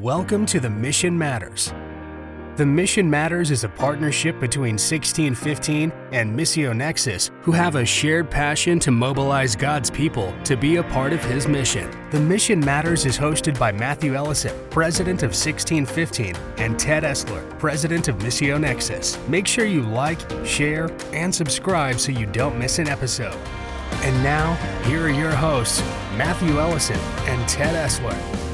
Welcome to the Mission Matters. The Mission Matters is a partnership between 1615 and Missio Nexus, who have a shared passion to mobilize God's people to be a part of His mission. The Mission Matters is hosted by Matthew Ellison, president of 1615, and Ted Esler, president of Missio Nexus. Make sure you like, share, and subscribe so you don't miss an episode. And now, here are your hosts, Matthew Ellison and Ted Esler.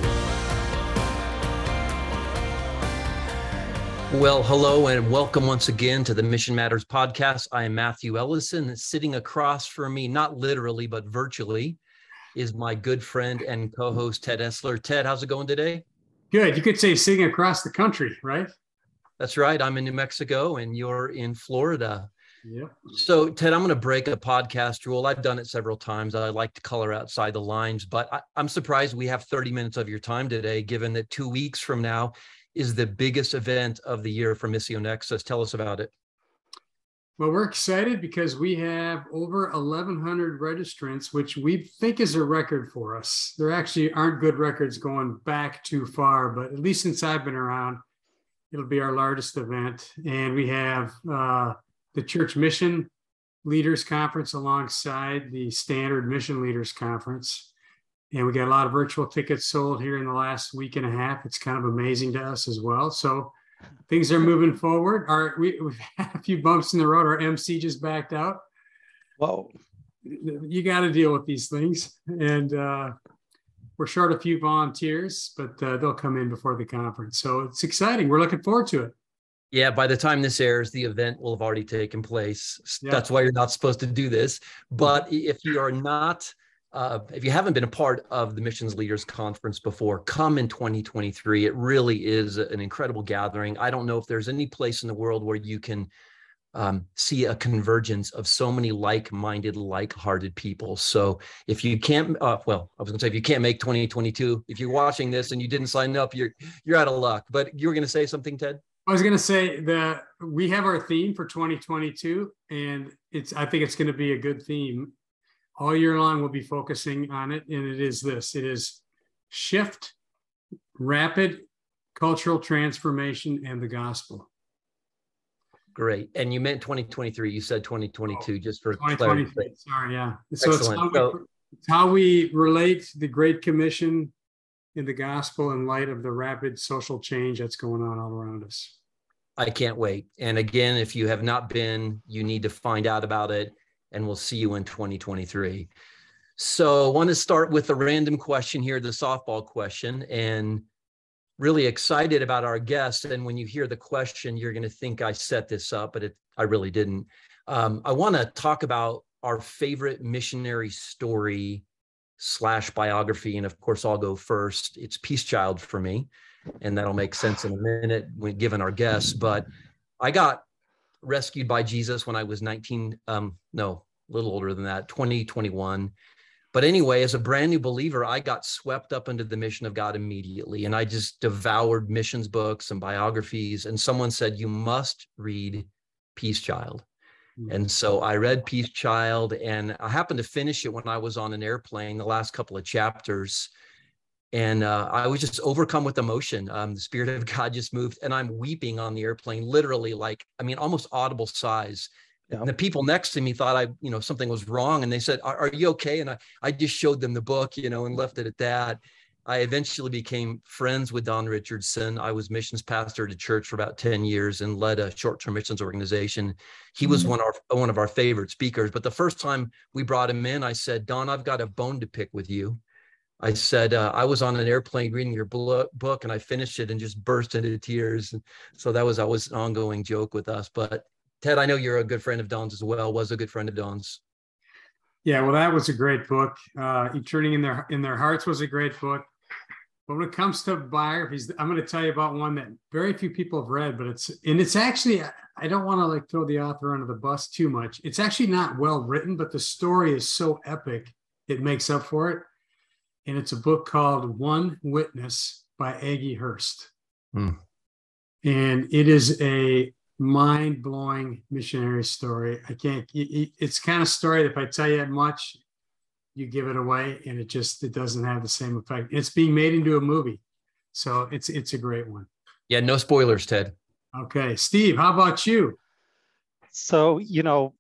Well, hello and welcome once again to the Mission Matters podcast. I am Matthew Ellison. Sitting across from me, not literally, but virtually, is my good friend and co host, Ted Esler. Ted, how's it going today? Good. You could say sitting across the country, right? That's right. I'm in New Mexico and you're in Florida. Yep. So, Ted, I'm going to break a podcast rule. I've done it several times. I like to color outside the lines, but I, am surprised we have 30 minutes of your time today, given that two weeks from now is the biggest event of the year for Missio Nexus. Tell us about it. Well, we're excited because we have over 1,100 registrants, which we think is a record for us. There actually aren't good records going back too far, but at least since I've been around, it'll be our largest event. And we have uh, the Church Mission Leaders Conference alongside the Standard Mission Leaders Conference. And we got a lot of virtual tickets sold here in the last week and a half. It's kind of amazing to us as well. So things are moving forward. Our we, we've had a few bumps in the road. Our MC just backed out. Well, you got to deal with these things, and uh, we're short a few volunteers, but uh, they'll come in before the conference. So it's exciting. We're looking forward to it. Yeah, by the time this airs, the event will have already taken place. Yeah. That's why you're not supposed to do this. But if you are not uh, if you haven't been a part of the Missions Leaders Conference before, come in 2023. It really is an incredible gathering. I don't know if there's any place in the world where you can um, see a convergence of so many like-minded, like-hearted people. So if you can't, uh, well, I was going to say if you can't make 2022, if you're watching this and you didn't sign up, you're you're out of luck. But you were going to say something, Ted. I was going to say that we have our theme for 2022, and it's I think it's going to be a good theme all year long we'll be focusing on it and it is this. It is shift rapid cultural transformation and the gospel. Great. And you meant 2023 you said 2022 oh, just for 2023 sorry yeah. So it's how, so it's how we relate the great commission in the gospel in light of the rapid social change that's going on all around us. I can't wait. And again if you have not been you need to find out about it and we'll see you in 2023. So I want to start with a random question here, the softball question, and really excited about our guest. And when you hear the question, you're going to think I set this up, but it, I really didn't. Um, I want to talk about our favorite missionary story slash biography. And of course, I'll go first. It's Peace Child for me. And that'll make sense in a minute when given our guests. But I got rescued by Jesus when I was 19, um, no, a little older than that, 2021. But anyway, as a brand new believer, I got swept up into the mission of God immediately. And I just devoured missions books and biographies. And someone said, You must read Peace Child. Mm-hmm. And so I read Peace Child, and I happened to finish it when I was on an airplane, the last couple of chapters and uh, I was just overcome with emotion. Um, the spirit of God just moved, and I'm weeping on the airplane, literally, like I mean, almost audible sighs. Yeah. And the people next to me thought I, you know, something was wrong, and they said, are, "Are you okay?" And I, I just showed them the book, you know, and left it at that. I eventually became friends with Don Richardson. I was missions pastor to church for about 10 years and led a short-term missions organization. He was mm-hmm. one of our one of our favorite speakers. But the first time we brought him in, I said, Don, I've got a bone to pick with you. I said, uh, I was on an airplane reading your book and I finished it and just burst into tears. And so that was always an ongoing joke with us. But Ted, I know you're a good friend of Don's as well, was a good friend of Don's. Yeah, well, that was a great book. Uh, Eternity in Their in Their Hearts was a great book. But when it comes to biographies, I'm going to tell you about one that very few people have read, but it's and it's actually I don't want to like throw the author under the bus too much. It's actually not well written, but the story is so epic it makes up for it and it's a book called One Witness by Aggie Hurst. Mm. And it is a mind blowing missionary story. I can't, it's kind of story that if I tell you that much, you give it away and it just, it doesn't have the same effect. It's being made into a movie. So it's it's a great one. Yeah, no spoilers, Ted. Okay, Steve, how about you? So you know,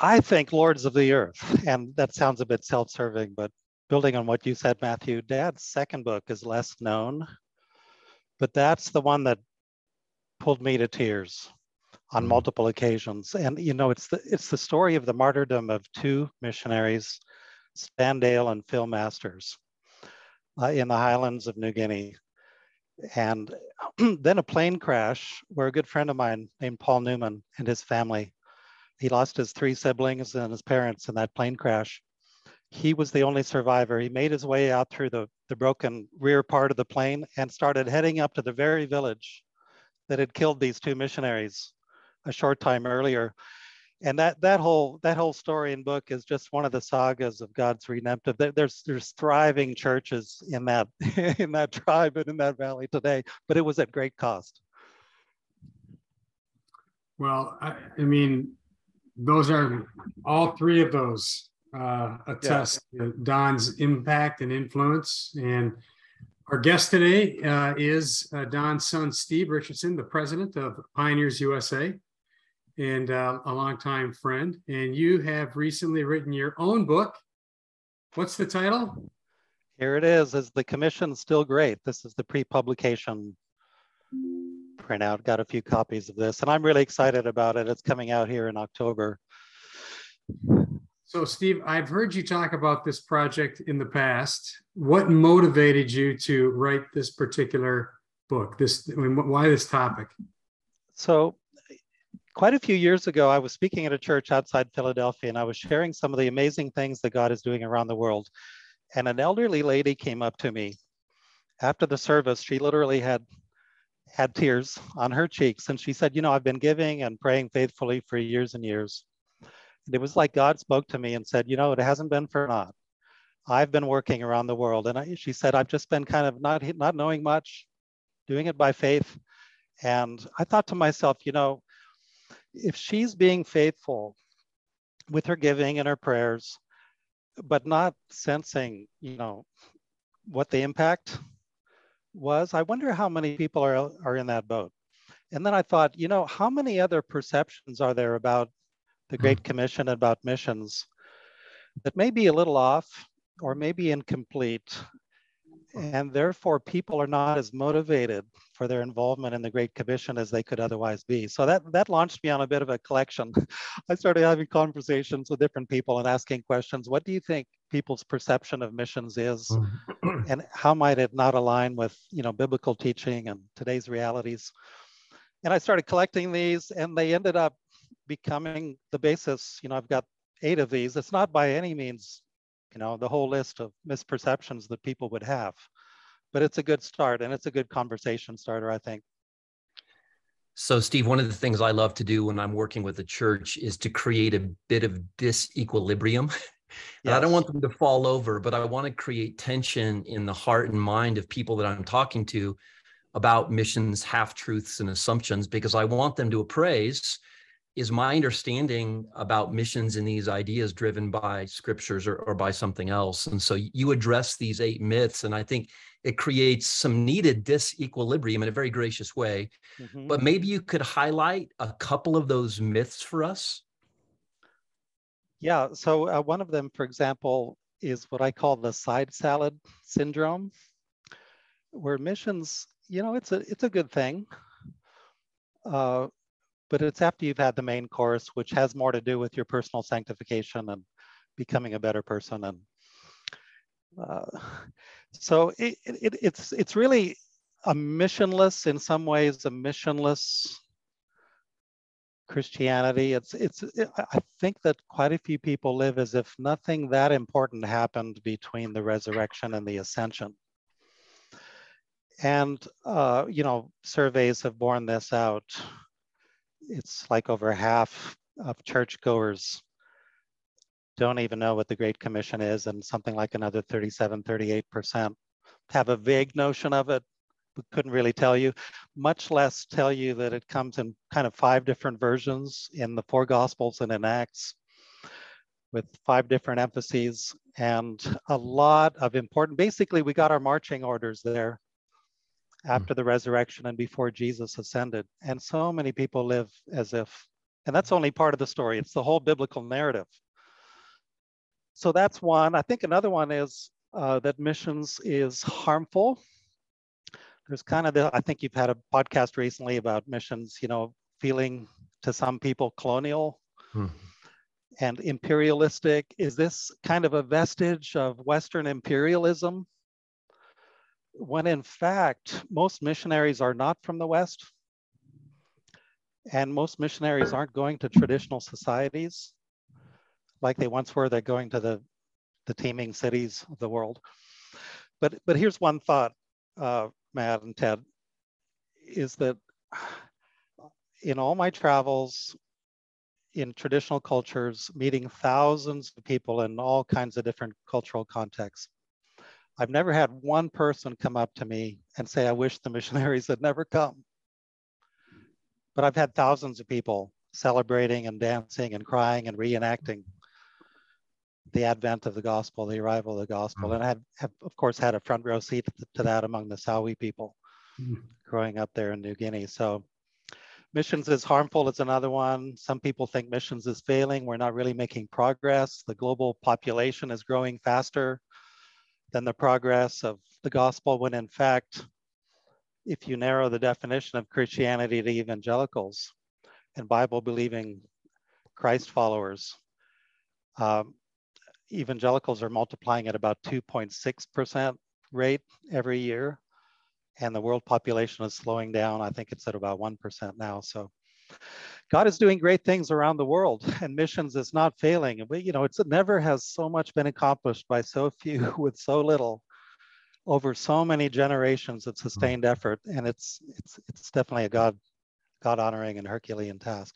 I think Lords of the Earth, and that sounds a bit self-serving, but building on what you said, Matthew, Dad's second book is less known, but that's the one that pulled me to tears on mm. multiple occasions. And you know, it's the it's the story of the martyrdom of two missionaries, Stan Dale and Phil Masters, uh, in the highlands of New Guinea. And then a plane crash where a good friend of mine named Paul Newman and his family, he lost his three siblings and his parents in that plane crash. He was the only survivor. He made his way out through the, the broken rear part of the plane and started heading up to the very village that had killed these two missionaries a short time earlier. And that that whole that whole story and book is just one of the sagas of God's redemptive. There's there's thriving churches in that in that tribe and in that valley today, but it was at great cost. Well, I, I mean, those are all three of those uh, attest yeah. Don's impact and influence. And our guest today uh, is uh, Don's son, Steve Richardson, the president of Pioneers USA and uh, a longtime friend. And you have recently written your own book. What's the title? Here it is. Is the commission still great? This is the pre-publication printout. Got a few copies of this, and I'm really excited about it. It's coming out here in October. So, Steve, I've heard you talk about this project in the past. What motivated you to write this particular book? This, I mean, why this topic? So, quite a few years ago, I was speaking at a church outside Philadelphia and I was sharing some of the amazing things that God is doing around the world. And an elderly lady came up to me after the service. She literally had had tears on her cheeks and she said, You know, I've been giving and praying faithfully for years and years. And it was like God spoke to me and said, You know, it hasn't been for naught. I've been working around the world. And I, she said, I've just been kind of not, not knowing much, doing it by faith. And I thought to myself, you know, if she's being faithful with her giving and her prayers, but not sensing, you know, what the impact was, I wonder how many people are, are in that boat. And then I thought, you know, how many other perceptions are there about the Great hmm. Commission, about missions that may be a little off or maybe incomplete and therefore people are not as motivated for their involvement in the Great Commission as they could otherwise be. So that that launched me on a bit of a collection. I started having conversations with different people and asking questions. What do you think people's perception of missions is, mm-hmm. and how might it not align with you know biblical teaching and today's realities? And I started collecting these, and they ended up becoming the basis. You know, I've got eight of these. It's not by any means you know, the whole list of misperceptions that people would have. But it's a good start and it's a good conversation starter, I think. So, Steve, one of the things I love to do when I'm working with a church is to create a bit of disequilibrium. Yes. I don't want them to fall over, but I want to create tension in the heart and mind of people that I'm talking to about missions, half truths, and assumptions, because I want them to appraise is my understanding about missions and these ideas driven by scriptures or, or by something else. And so you address these eight myths and i think it creates some needed disequilibrium in a very gracious way. Mm-hmm. but maybe you could highlight a couple of those myths for us? Yeah so uh, one of them for example is what i call the side salad syndrome where missions you know it's a it's a good thing. Uh, but it's after you've had the main course, which has more to do with your personal sanctification and becoming a better person. And uh, so it, it, it's it's really a missionless, in some ways, a missionless Christianity. It's it's. It, I think that quite a few people live as if nothing that important happened between the resurrection and the ascension. And uh, you know, surveys have borne this out it's like over half of churchgoers don't even know what the Great Commission is, and something like another 37, 38% have a vague notion of it, but couldn't really tell you, much less tell you that it comes in kind of five different versions in the four Gospels and in Acts with five different emphases and a lot of important, basically we got our marching orders there after the resurrection and before Jesus ascended. And so many people live as if, and that's only part of the story, it's the whole biblical narrative. So that's one. I think another one is uh, that missions is harmful. There's kind of the, I think you've had a podcast recently about missions, you know, feeling to some people colonial hmm. and imperialistic. Is this kind of a vestige of Western imperialism? When in fact, most missionaries are not from the West. And most missionaries aren't going to traditional societies like they once were. They're going to the, the teeming cities of the world. But, but here's one thought, uh, Matt and Ted, is that in all my travels in traditional cultures, meeting thousands of people in all kinds of different cultural contexts, I've never had one person come up to me and say, I wish the missionaries had never come. But I've had thousands of people celebrating and dancing and crying and reenacting the advent of the gospel, the arrival of the gospel. Mm. And I have, have of course, had a front row seat to that among the Sawi people mm. growing up there in New Guinea. So missions is harmful It's another one. Some people think missions is failing. We're not really making progress. The global population is growing faster than the progress of the gospel, when in fact, if you narrow the definition of Christianity to evangelicals and Bible believing Christ followers, um, evangelicals are multiplying at about 2.6% rate every year. And the world population is slowing down. I think it's at about 1% now. So God is doing great things around the world and missions is not failing. But, you know, it's, it never has so much been accomplished by so few with so little over so many generations of mm-hmm. sustained effort. And it's, it's, it's definitely a God, God honoring and Herculean task.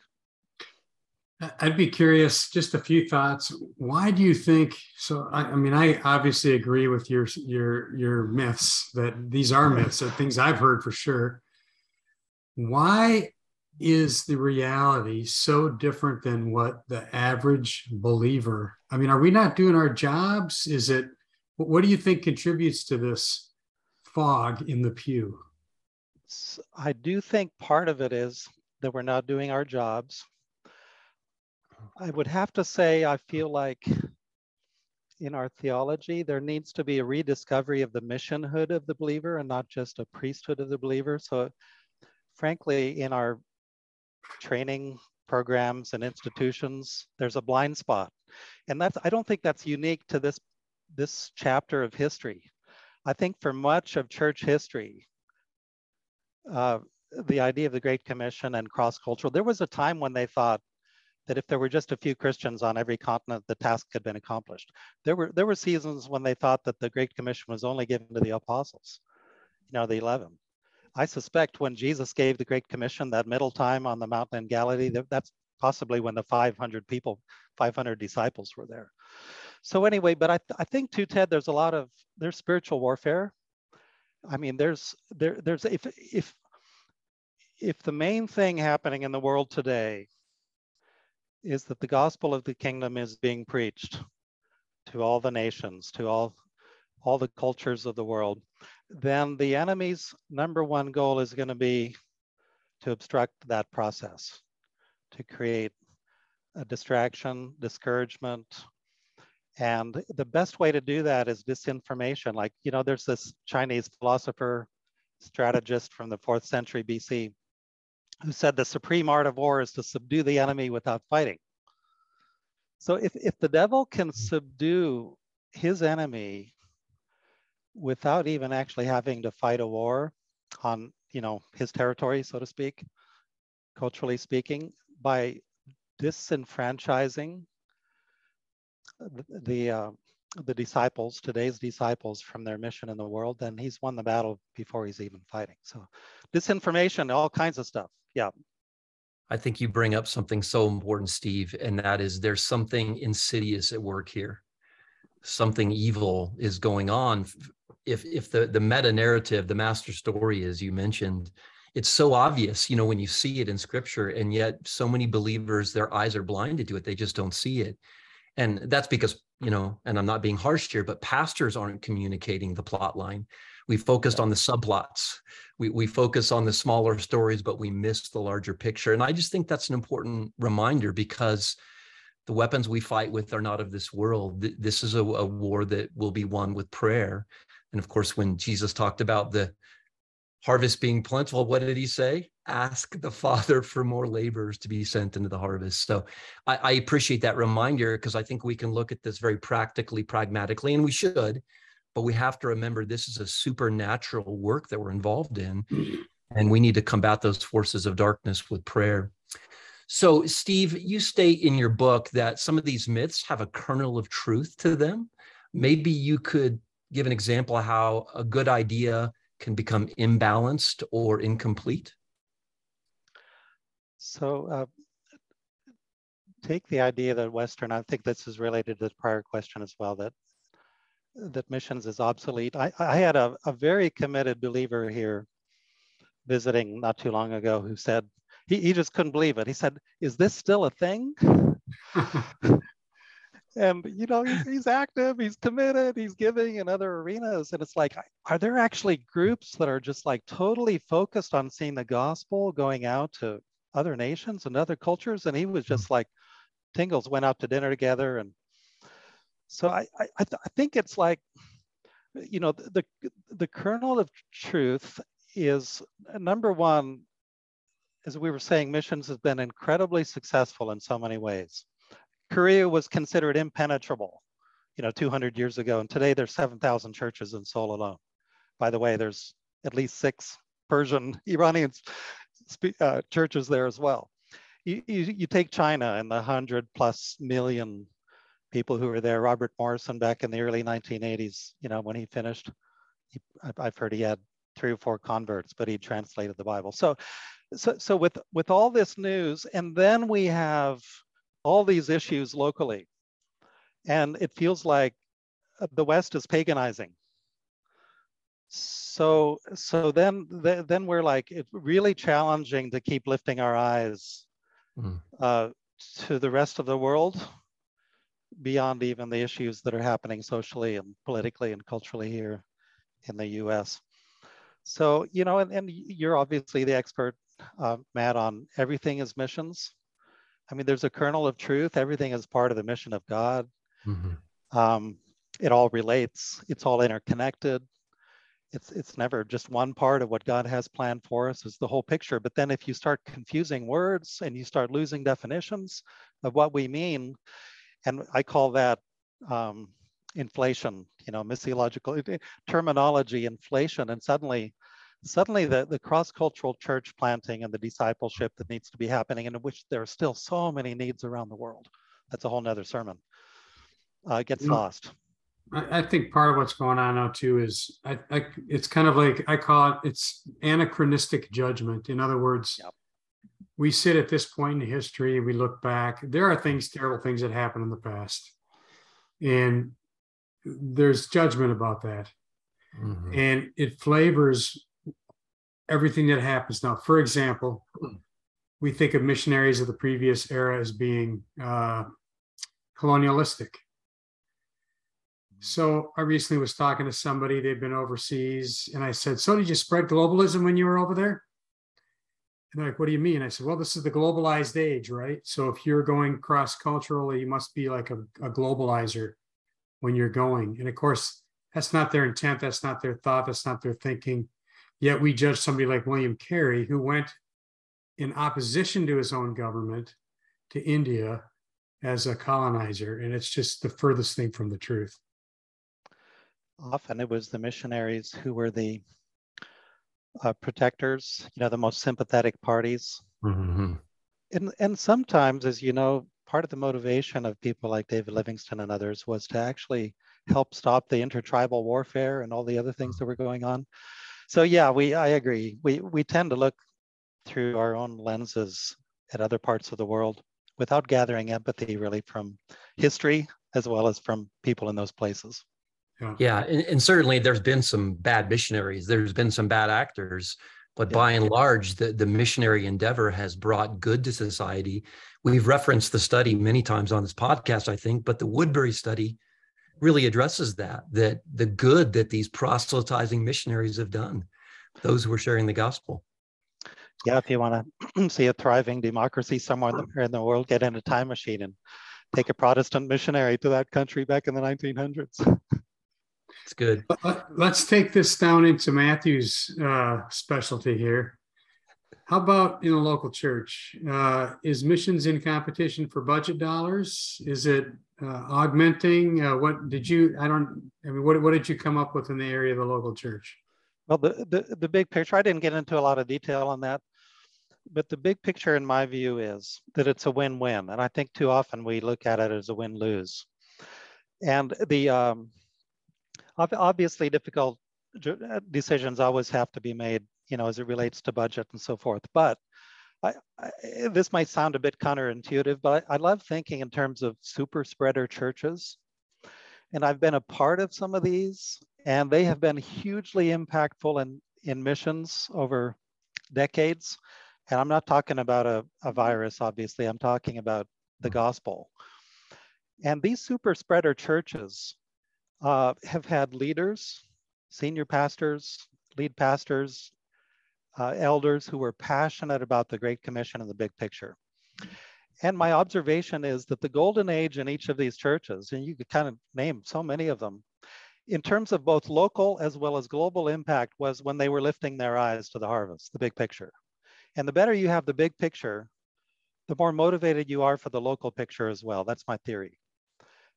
I'd be curious, just a few thoughts. Why do you think so? I, I, mean, I obviously agree with your your your myths that these are myths, or things I've heard for sure. Why is the reality so different than what the average believer i mean are we not doing our jobs? Is it what do you think contributes to this fog in the pew? I do think part of it is that we're not doing our jobs. I would have to say i feel like in our theology there needs to be a rediscovery of the missionhood of the believer and not just a priesthood of the believer. So frankly in our training programs and institutions, there's a blind spot. And that's, I don't think that's unique to this, this chapter of history. I think for much of church history, uh, the idea of the Great Commission and cross-cultural, there was a time when they thought that if there were just a few Christians on every continent, the task had been accomplished. There were, there were seasons when they thought that the Great Commission was only given to the apostles, you know, the 11. I suspect when Jesus gave the Great Commission, that middle time on the mountain in Galilee, that, that's possibly when the 500 people, 500 disciples were there. So anyway, but I, th- I think too, Ted, there's a lot of, there's spiritual warfare. I mean, there's, there, there's, if, if, if the main thing happening in the world today is that the gospel of the kingdom is being preached to all the nations, to all, all the cultures of the world, then the enemy's number one goal is going to be to obstruct that process, to create a distraction, discouragement. And the best way to do that is disinformation. Like, you know, there's this Chinese philosopher, strategist from the fourth century BC who said the supreme art of war is to subdue the enemy without fighting. So if, if the devil can subdue his enemy without even actually having to fight a war on you know his territory so to speak culturally speaking by disenfranchising the the, uh, the disciples today's disciples from their mission in the world then he's won the battle before he's even fighting. So disinformation all kinds of stuff. Yeah. I think you bring up something so important steve and that is there's something insidious at work here. Something evil is going on if if the the meta narrative the master story as you mentioned it's so obvious you know when you see it in scripture and yet so many believers their eyes are blinded to it they just don't see it and that's because you know, and I'm not being harsh here, but pastors aren't communicating the plot line. We focused on the subplots. We, we focus on the smaller stories, but we miss the larger picture. And I just think that's an important reminder because the weapons we fight with are not of this world. This is a, a war that will be won with prayer. And of course, when Jesus talked about the harvest being plentiful, what did he say? Ask the Father for more laborers to be sent into the harvest. So I, I appreciate that reminder because I think we can look at this very practically, pragmatically, and we should. But we have to remember this is a supernatural work that we're involved in, and we need to combat those forces of darkness with prayer. So, Steve, you state in your book that some of these myths have a kernel of truth to them. Maybe you could give an example of how a good idea can become imbalanced or incomplete? So, uh, take the idea that Western, I think this is related to the prior question as well, that that missions is obsolete. I, I had a, a very committed believer here visiting not too long ago who said, he, he just couldn't believe it. He said, Is this still a thing? and you know he's, he's, active he's committed he's giving in other arenas and it's like are there actually groups that are just like totally focused on seeing the gospel going out to other nations and other cultures and he was hmm. just like tingles went out to dinner together and so i i, I, th- I think it's like you know the, the the kernel of truth is number one as we were saying, missions has been incredibly successful in so many ways. Korea was considered impenetrable, you know, 200 years ago, and today there's 7,000 churches in Seoul alone. By the way, there's at least six Persian Iranian uh, churches there as well. You, you, you, take China and the 100 plus million people who were there. Robert Morrison back in the early 1980s, you know, when he finished, he, I've heard he had three or four converts, but he translated the Bible. So so, so with, with all this news, and then we have all these issues locally, and it feels like uh, the West is paganizing. So, so then, then we're like, it's really challenging to keep lifting our eyes mm. uh, to the rest of the world beyond even the issues that are happening socially and politically and culturally here in the US. So, you know, and, and you're obviously the expert uh, Matt, on everything is missions. I mean, there's a kernel of truth. Everything is part of the mission of God. Mm-hmm. Um, it all relates. It's all interconnected. It's it's never just one part of what God has planned for us. Is the whole picture. But then, if you start confusing words and you start losing definitions of what we mean, and I call that um, inflation. You know, missiological terminology, inflation, and suddenly suddenly the, the cross-cultural church planting and the discipleship that needs to be happening and in which there are still so many needs around the world that's a whole nother sermon. Uh, gets you know, lost. I, I, think part of what's going on now too is I, I, it's kind of like i call it it's anachronistic judgment. In other words yep. we sit at this point in history we look back there are things terrible things that happened in the past. And there's judgment about that. Mm-hmm. and it flavors everything that happens now. For example, we think of missionaries of the previous era as being uh, colonialistic. So I recently was talking to somebody, they'd been overseas, and I said, So did you spread globalism when you were over there? And they're like, What do you mean? I said, Well, this is the globalized age, right? So if you're going cross culturally, you must be like a, a globalizer when you're going. And of course, that's not their intent, that's not their thought, that's not their thinking. Yet we judge somebody like William Carey, who went in opposition to his own government to India as a colonizer. And it's just the furthest thing from the truth. Often it was the missionaries who were the uh, protectors, you know, the most sympathetic parties. Mm-hmm. And, and sometimes, as you know, part of the motivation of people like David Livingstone and others was to actually help stop the intertribal warfare and all the other things that were going on so yeah, we I agree. We we tend to look through our own lenses at other parts of the world without gathering empathy really from history as well as from people in those places. Yeah, yeah and, and certainly there's been some bad missionaries. There's been some bad actors, but yeah. by and large, the, the missionary endeavor has brought good to society. We've referenced the study many times on this podcast, I think, but the Woodberry study really addresses that that the good that these proselytizing missionaries have done those who are sharing the gospel. Yeah if you want to see a thriving democracy somewhere in the, in the world get in a time machine and take a protestant missionary to that country back in the 1900s it's good. Let's take this down into matthew's uh, specialty here how about in a local church? Uh, is missions in competition for budget dollars? Is it uh, augmenting? Uh, what did you? I don't. I mean, what what did you come up with in the area of the local church? Well, the the, the big picture. I didn't get into a lot of detail on that, but the big picture, in my view, is that it's a win-win, and I think too often we look at it as a win-lose. And the um, obviously difficult decisions always have to be made you know, as it relates to budget and so forth. But I, I, this might sound a bit counterintuitive, but I, I love thinking in terms of super spreader churches. And I've been a part of some of these, and they have been hugely impactful in, in missions over decades. And I'm not talking about a, a virus, obviously, I'm talking about the gospel. And these super spreader churches uh, have had leaders, senior pastors, lead pastors, uh, elders who were passionate about the Great Commission and the big picture. And my observation is that the golden age in each of these churches, and you could kind of name so many of them, in terms of both local as well as global impact, was when they were lifting their eyes to the harvest, the big picture. And the better you have the big picture, the more motivated you are for the local picture as well. That's my theory.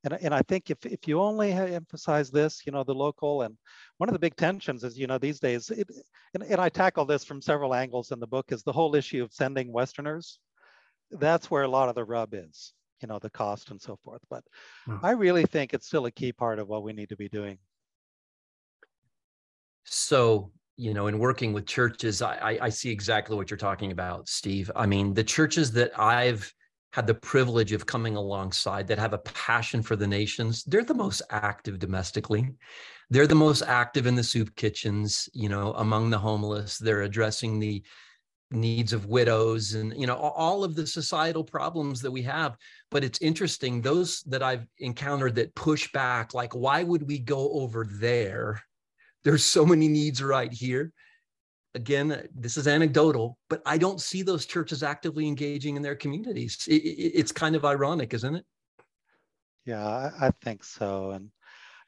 And, and I think if, if you only emphasize this, you know, the local and one of the big tensions is, you know, these days, it, and, and I tackle this from several angles in the book is the whole issue of sending Westerners. That's where a lot of the rub is, you know, the cost and so forth. But hmm. I really think it's still a key part of what we need to be doing. So, you know, in working with churches, I, I see exactly what you're talking about, Steve. I mean, the churches that I've had the privilege of coming alongside that have a passion for the nations. They're the most active domestically. They're the most active in the soup kitchens you know among the homeless. They're addressing the needs of widows and you know all of the societal problems that we have. But it's interesting those that i've encountered that push back like why would we go over there? There's so many needs right here again, this is anecdotal, but I don't see those churches actively engaging in their communities. It, it, it's kind of ironic, isn't it? Yeah, I, I think so. And,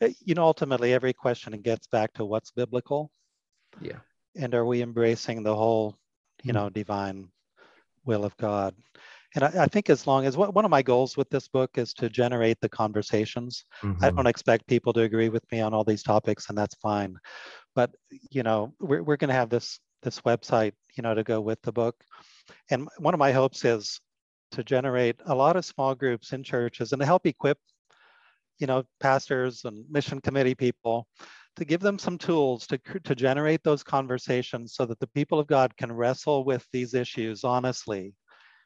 eh, you know, ultimately, every question gets back to what's biblical. Yeah. And are we embracing the whole, you know, divine will of God? And I, I, think as long as one of my goals with this book is to generate the conversations. Mm-hmm. I don't expect people to agree with me on all these topics, and that's fine but you know we're, we're going to have this this website you know to go with the book. And one of my hopes is to generate a lot of small groups in churches and to help equip you know pastors and mission committee people to give them some tools to, to generate those conversations so that the people of god can wrestle with these issues honestly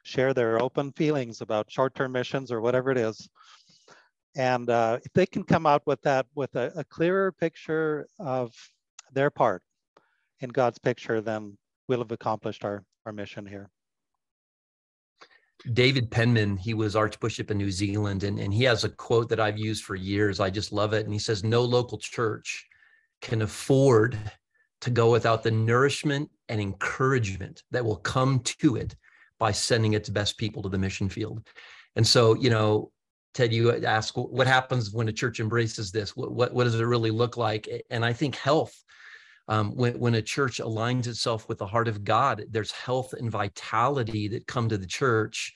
share their open feelings about short-term missions or whatever it is. And uh, if they can come out with that with a, a clearer picture of their part in God's picture, then we'll have accomplished our, our mission here. David Penman, he was Archbishop in New Zealand, and, and he has a quote that I've used for years. I just love it. And he says, No local church can afford to go without the nourishment and encouragement that will come to it by sending its best people to the mission field. And so, you know, Ted, you ask what happens when a church embraces this? What, what, what does it really look like? And I think health um, when, when a church aligns itself with the heart of God, there's health and vitality that come to the church.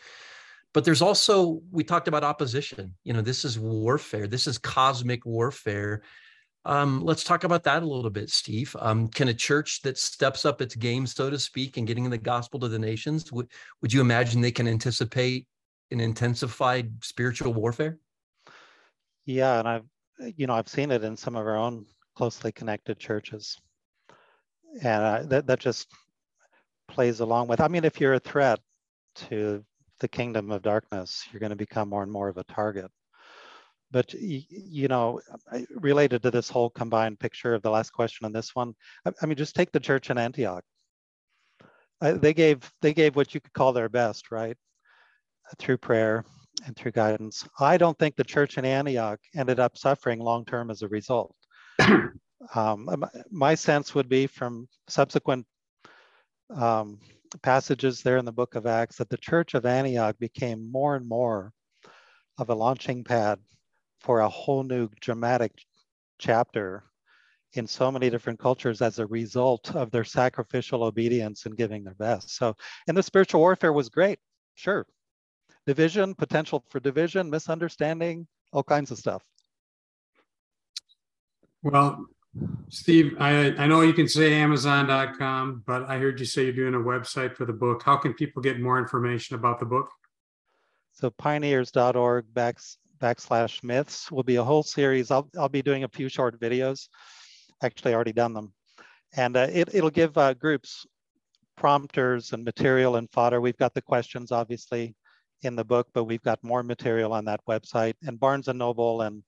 But there's also, we talked about opposition. You know, this is warfare, this is cosmic warfare. Um, let's talk about that a little bit, Steve. Um, can a church that steps up its game, so to speak, and getting the gospel to the nations, would, would you imagine they can anticipate an intensified spiritual warfare? Yeah, and I've you know I've seen it in some of our own closely connected churches. And uh, that, that just plays along with i mean if you're a threat to the kingdom of darkness you're going to become more and more of a target. But you know related to this whole combined picture of the last question and this one i mean just take the church in antioch. They gave they gave what you could call their best right through prayer and through guidance. I don't think the church in Antioch ended up suffering long term as a result. um, my sense would be from subsequent um, passages there in the book of Acts that the church of Antioch became more and more of a launching pad for a whole new dramatic chapter in so many different cultures as a result of their sacrificial obedience and giving their best. So, and the spiritual warfare was great, sure. Division, potential for division, misunderstanding, all kinds of stuff. Well, Steve, I, I know you can say Amazon.com, but I heard you say you're doing a website for the book. How can people get more information about the book? So pioneers.org backs, backslash myths will be a whole series. I'll, I'll be doing a few short videos. Actually, already done them. And uh, it, it'll give uh, groups prompters and material and fodder. We've got the questions, obviously, in the book, but we've got more material on that website. And Barnes and Noble and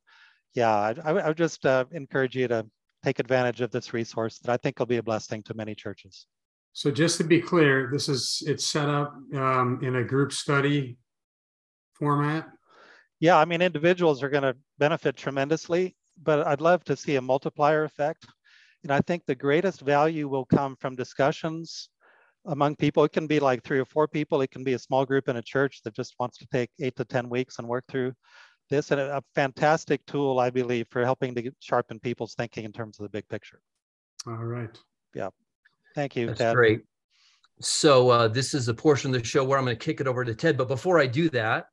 yeah, I, I would just uh, encourage you to take advantage of this resource that I think will be a blessing to many churches. So just to be clear, this is it's set up um, in a group study format. Yeah, I mean individuals are going to benefit tremendously, but I'd love to see a multiplier effect. And I think the greatest value will come from discussions among people. It can be like three or four people. It can be a small group in a church that just wants to take eight to 10 weeks and work through this and a, a fantastic tool, I believe, for helping to sharpen people's thinking in terms of the big picture. All right. Yeah. Thank you, That's Ted. great. So uh, this is a portion of the show where I'm going to kick it over to Ted. But before I do that,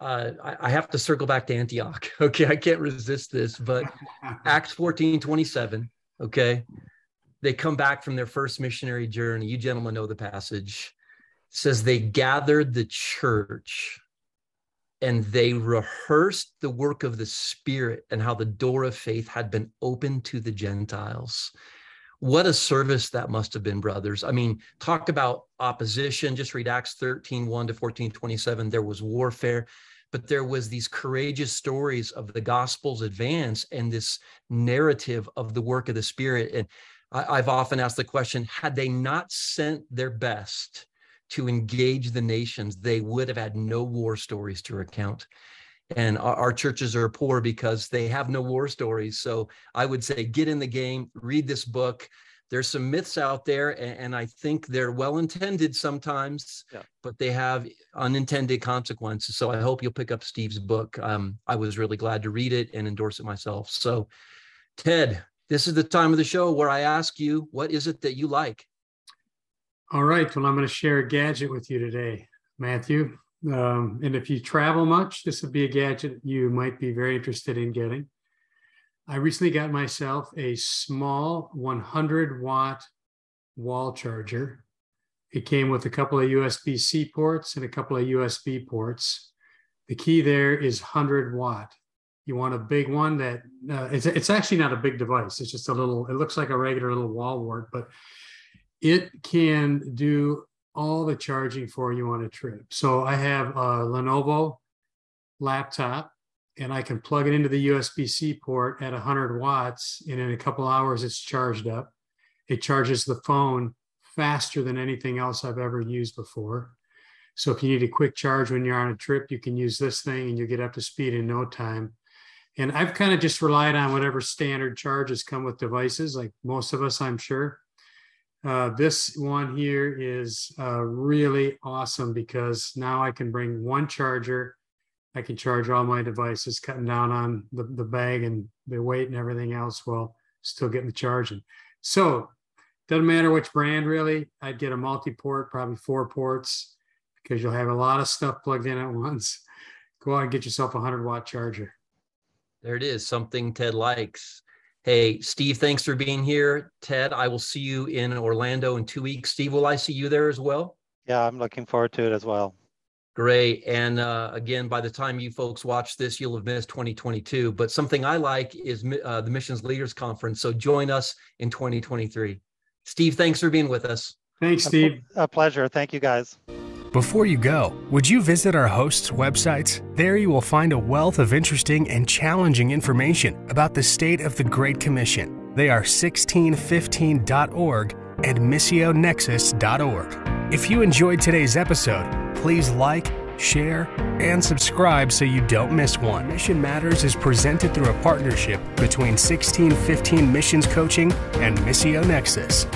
uh, I, I, have to circle back to Antioch. Okay, I can't resist this. But Acts 14, 27. Okay, they come back from their first missionary journey. You gentlemen know the passage. It says they gathered the church and they rehearsed the work of the Spirit and how the door of faith had been opened to the Gentiles. What a service that must have been, brothers. I mean, talk about opposition. Just read Acts 13, 1 to 14, 27. There was warfare, but there was these courageous stories of the gospel's advance and this narrative of the work of the Spirit. And I, I've often asked the question had they not sent their best, to engage the nations, they would have had no war stories to recount. And our, our, churches are poor because they have no war stories. So I would say get in the game, read this book. There's some myths out there, and, and I think they're well intended sometimes, yeah. but they have unintended consequences. So I hope you'll pick up Steve's book. Um, I was really glad to read it and endorse it myself. So, Ted, this is the time of the show where I ask you, what is it that you like? All right. Well, I'm going to share a gadget with you today, Matthew. Um, and if you travel much, this would be a gadget you might be very interested in getting. I recently got myself a small 100 watt wall charger. It came with a couple of USB C ports and a couple of USB ports. The key there is 100 watt. You want a big one that uh, it's, it's actually not a big device. It's just a little, it looks like a regular little wall wart, but it can do all the charging for you on a trip. So I have a Lenovo laptop and I can plug it into the USB C port at 100 watts. And in a couple hours, it's charged up. It charges the phone faster than anything else I've ever used before. So if you need a quick charge when you're on a trip, you can use this thing and you get up to speed in no time. And I've kind of just relied on whatever standard charges come with devices, like most of us, I'm sure. Uh, this one here is uh, really awesome because now I can bring one charger. I can charge all my devices, cutting down on the, the bag and the weight and everything else while still getting the charging. So doesn't matter which brand really. I'd get a multi-port, probably four ports, because you'll have a lot of stuff plugged in at once. Go out and get yourself a 100 watt charger. There it is, something Ted likes. Hey, Steve, thanks for being here. Ted, I will see you in Orlando in two weeks. Steve, will I see you there as well? Yeah, I'm looking forward to it as well. Great. And uh, again, by the time you folks watch this, you'll have missed 2022. But something I like is uh, the Missions Leaders Conference. So join us in 2023. Steve, thanks for being with us. Thanks, Steve. A, a pleasure. Thank you, guys. Before you go, would you visit our hosts' websites? There you will find a wealth of interesting and challenging information about the state of the Great Commission. They are 1615.org and missionexus.org. If you enjoyed today's episode, please like, share, and subscribe so you don't miss one. Mission Matters is presented through a partnership between 1615 Missions Coaching and Missio Nexus.